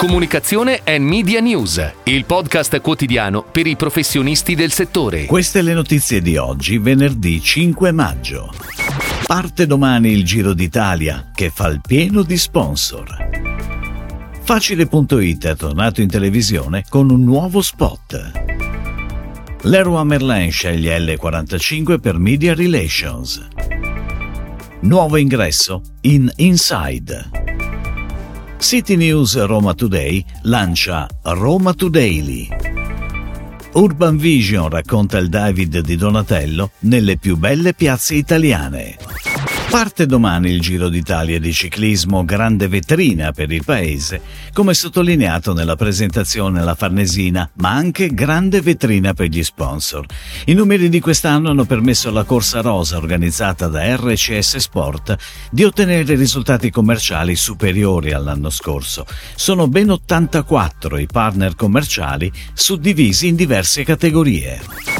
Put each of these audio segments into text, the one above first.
Comunicazione e Media News, il podcast quotidiano per i professionisti del settore. Queste le notizie di oggi, venerdì 5 maggio. Parte domani il Giro d'Italia che fa il pieno di sponsor. Facile.it è tornato in televisione con un nuovo spot. Leroy Merlin sceglie L45 per Media Relations. Nuovo ingresso in Inside. City News Roma Today lancia Roma Today. Urban Vision racconta il David di Donatello nelle più belle piazze italiane. Parte domani il Giro d'Italia di ciclismo, grande vetrina per il paese, come sottolineato nella presentazione alla Farnesina, ma anche grande vetrina per gli sponsor. I numeri di quest'anno hanno permesso alla Corsa Rosa, organizzata da RCS Sport, di ottenere risultati commerciali superiori all'anno scorso. Sono ben 84 i partner commerciali suddivisi in diverse categorie.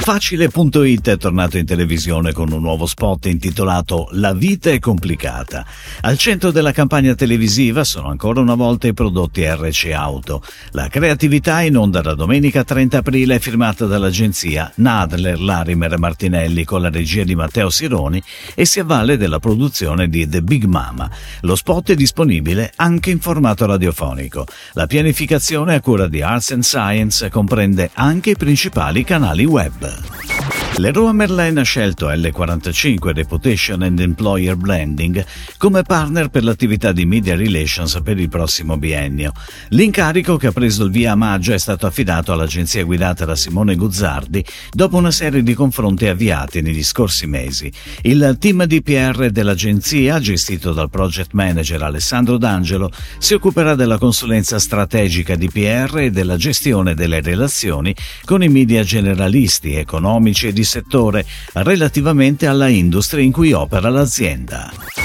Facile.it è tornato in televisione con un nuovo spot intitolato La vita è complicata. Al centro della campagna televisiva sono ancora una volta i prodotti RC Auto. La creatività in onda da domenica 30 aprile è firmata dall'agenzia Nadler, Larimer e Martinelli con la regia di Matteo Sironi e si avvale della produzione di The Big Mama. Lo spot è disponibile anche in formato radiofonico. La pianificazione a cura di Arts and Science comprende anche i principali canali web. Câmara. Leroy Merlin ha scelto L45 Reputation and Employer Blending come partner per l'attività di media relations per il prossimo biennio. L'incarico che ha preso il via a maggio è stato affidato all'agenzia guidata da Simone Guzzardi dopo una serie di confronti avviati negli scorsi mesi. Il team di PR dell'agenzia, gestito dal project manager Alessandro D'Angelo, si occuperà della consulenza strategica di PR e della gestione delle relazioni con i media generalisti, economici e di settore relativamente alla industria in cui opera l'azienda.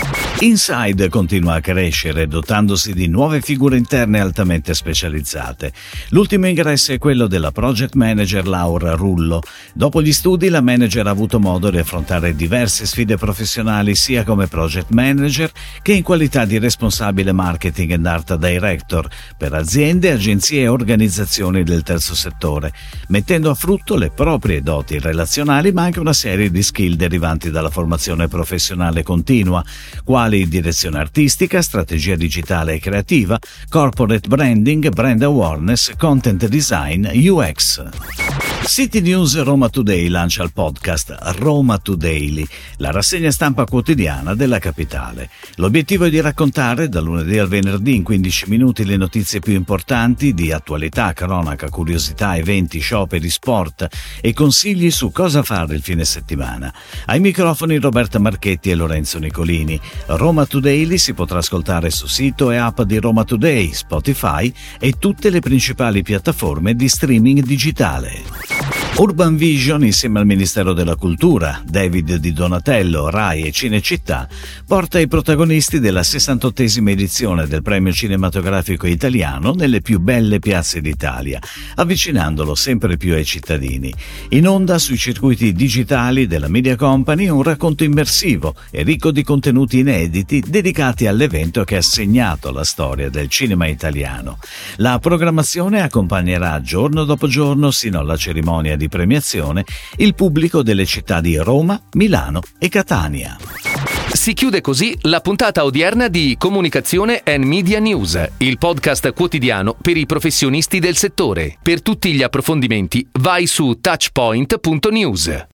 Inside continua a crescere dotandosi di nuove figure interne altamente specializzate. L'ultimo ingresso è quello della project manager Laura Rullo. Dopo gli studi la manager ha avuto modo di affrontare diverse sfide professionali sia come project manager che in qualità di responsabile marketing and art director per aziende, agenzie e organizzazioni del terzo settore, mettendo a frutto le proprie doti relazionali ma anche una serie di skill derivanti dalla formazione professionale continua, quali quali direzione artistica, strategia digitale e creativa, corporate branding, brand awareness, content design, UX. City News Roma Today lancia il podcast Roma Today, la rassegna stampa quotidiana della capitale. L'obiettivo è di raccontare dal lunedì al venerdì in 15 minuti le notizie più importanti di attualità, cronaca, curiosità, eventi, scioperi, sport e consigli su cosa fare il fine settimana. Ai microfoni Roberta Marchetti e Lorenzo Nicolini. Roma Today si potrà ascoltare su sito e app di Roma Today, Spotify e tutte le principali piattaforme di streaming digitale. Urban Vision, insieme al Ministero della Cultura, David Di Donatello, Rai e Cinecittà, porta i protagonisti della 68esima edizione del Premio Cinematografico Italiano nelle più belle piazze d'Italia, avvicinandolo sempre più ai cittadini. In onda sui circuiti digitali della Media Company un racconto immersivo e ricco di contenuti inediti dedicati all'evento che ha segnato la storia del cinema italiano. La programmazione accompagnerà giorno dopo giorno sino alla cerimonia di di premiazione il pubblico delle città di Roma, Milano e Catania. Si chiude così la puntata odierna di Comunicazione and Media News, il podcast quotidiano per i professionisti del settore. Per tutti gli approfondimenti vai su touchpoint.news.